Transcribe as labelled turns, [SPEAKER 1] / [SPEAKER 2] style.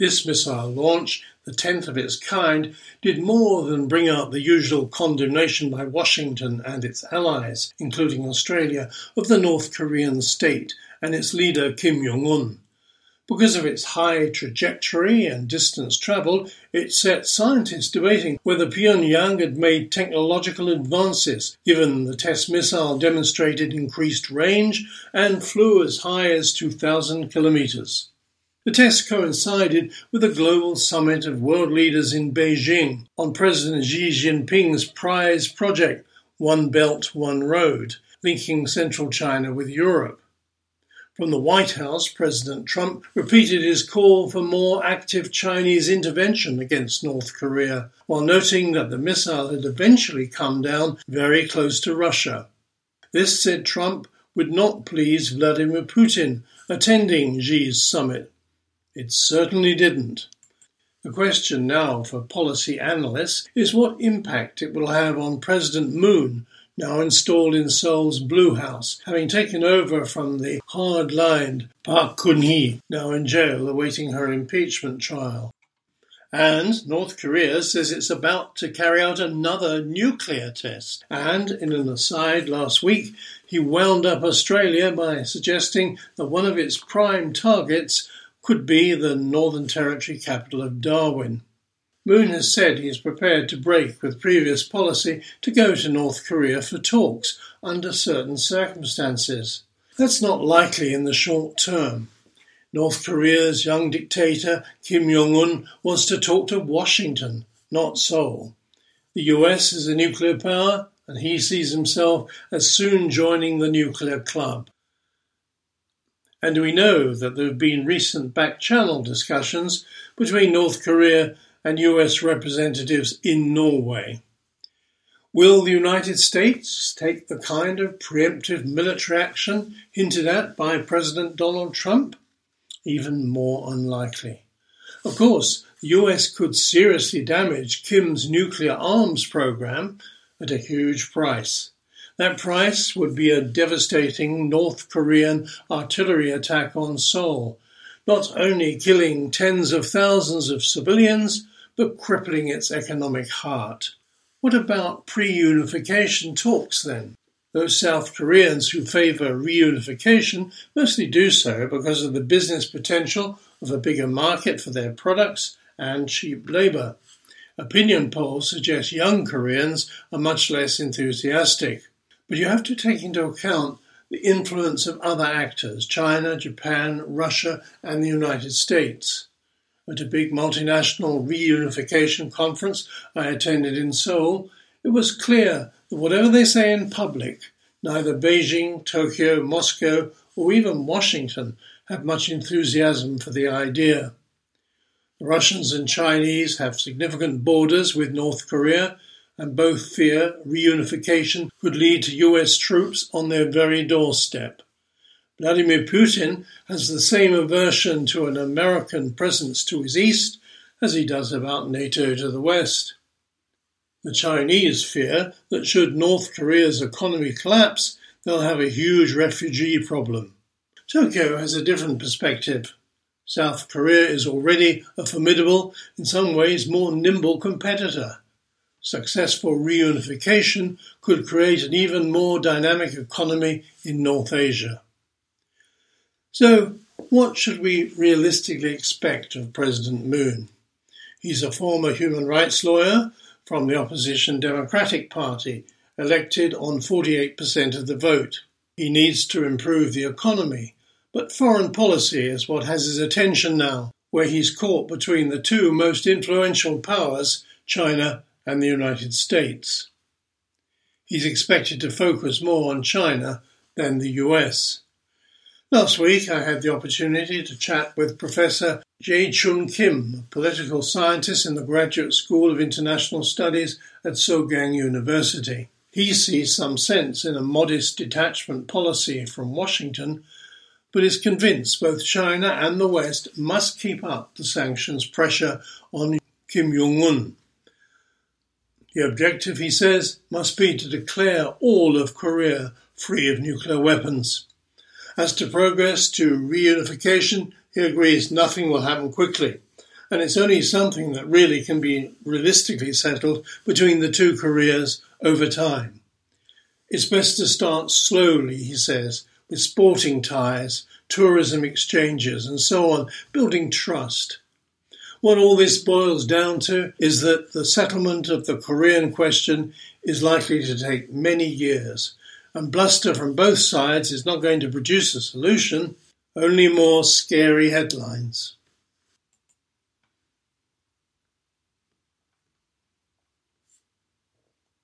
[SPEAKER 1] This missile launch, the tenth of its kind, did more than bring out the usual condemnation by Washington and its allies, including Australia, of the North Korean state and its leader Kim Jong un. Because of its high trajectory and distance travelled, it set scientists debating whether Pyongyang had made technological advances, given the test missile demonstrated increased range and flew as high as 2,000 kilometres. The test coincided with a global summit of world leaders in Beijing on President Xi Jinping's prize project, One Belt, One Road, linking central China with Europe. From the White House, President Trump repeated his call for more active Chinese intervention against North Korea, while noting that the missile had eventually come down very close to Russia. This, said Trump, would not please Vladimir Putin, attending Xi's summit. It certainly didn't. The question now for policy analysts is what impact it will have on President Moon, now installed in Seoul's Blue House, having taken over from the hard-lined Park Geun-hye, now in jail awaiting her impeachment trial. And North Korea says it's about to carry out another nuclear test. And in an aside last week, he wound up Australia by suggesting that one of its prime targets could be the Northern Territory capital of Darwin. Moon has said he is prepared to break with previous policy to go to North Korea for talks under certain circumstances. That's not likely in the short term. North Korea's young dictator Kim Jong un wants to talk to Washington, not Seoul. The US is a nuclear power, and he sees himself as soon joining the nuclear club. And we know that there have been recent back channel discussions between North Korea and US representatives in Norway. Will the United States take the kind of preemptive military action hinted at by President Donald Trump? Even more unlikely. Of course, the US could seriously damage Kim's nuclear arms program at a huge price. That price would be a devastating North Korean artillery attack on Seoul, not only killing tens of thousands of civilians, but crippling its economic heart. What about pre-unification talks then? Those South Koreans who favour reunification mostly do so because of the business potential of a bigger market for their products and cheap labour. Opinion polls suggest young Koreans are much less enthusiastic. But you have to take into account the influence of other actors China, Japan, Russia, and the United States. At a big multinational reunification conference I attended in Seoul, it was clear that whatever they say in public, neither Beijing, Tokyo, Moscow, or even Washington have much enthusiasm for the idea. The Russians and Chinese have significant borders with North Korea, and both fear reunification could lead to US troops on their very doorstep. Vladimir Putin has the same aversion to an American presence to his east as he does about NATO to the west. The Chinese fear that should North Korea's economy collapse, they'll have a huge refugee problem. Tokyo has a different perspective. South Korea is already a formidable, in some ways more nimble competitor. Successful reunification could create an even more dynamic economy in North Asia. So, what should we realistically expect of President Moon? He's a former human rights lawyer from the opposition Democratic Party, elected on 48% of the vote. He needs to improve the economy, but foreign policy is what has his attention now, where he's caught between the two most influential powers, China and the United States. He's expected to focus more on China than the US. Last week, I had the opportunity to chat with Professor Jae Chun Kim, political scientist in the Graduate School of International Studies at Sogang University. He sees some sense in a modest detachment policy from Washington, but is convinced both China and the West must keep up the sanctions pressure on Kim Jong un the objective, he says, must be to declare all of Korea free of nuclear weapons. As to progress to reunification, he agrees nothing will happen quickly. and it's only something that really can be realistically settled between the two Koreas over time. It's best to start slowly, he says, with sporting ties, tourism exchanges, and so on, building trust. What all this boils down to is that the settlement of the Korean question is likely to take many years, and bluster from both sides is not going to produce a solution, only more scary headlines.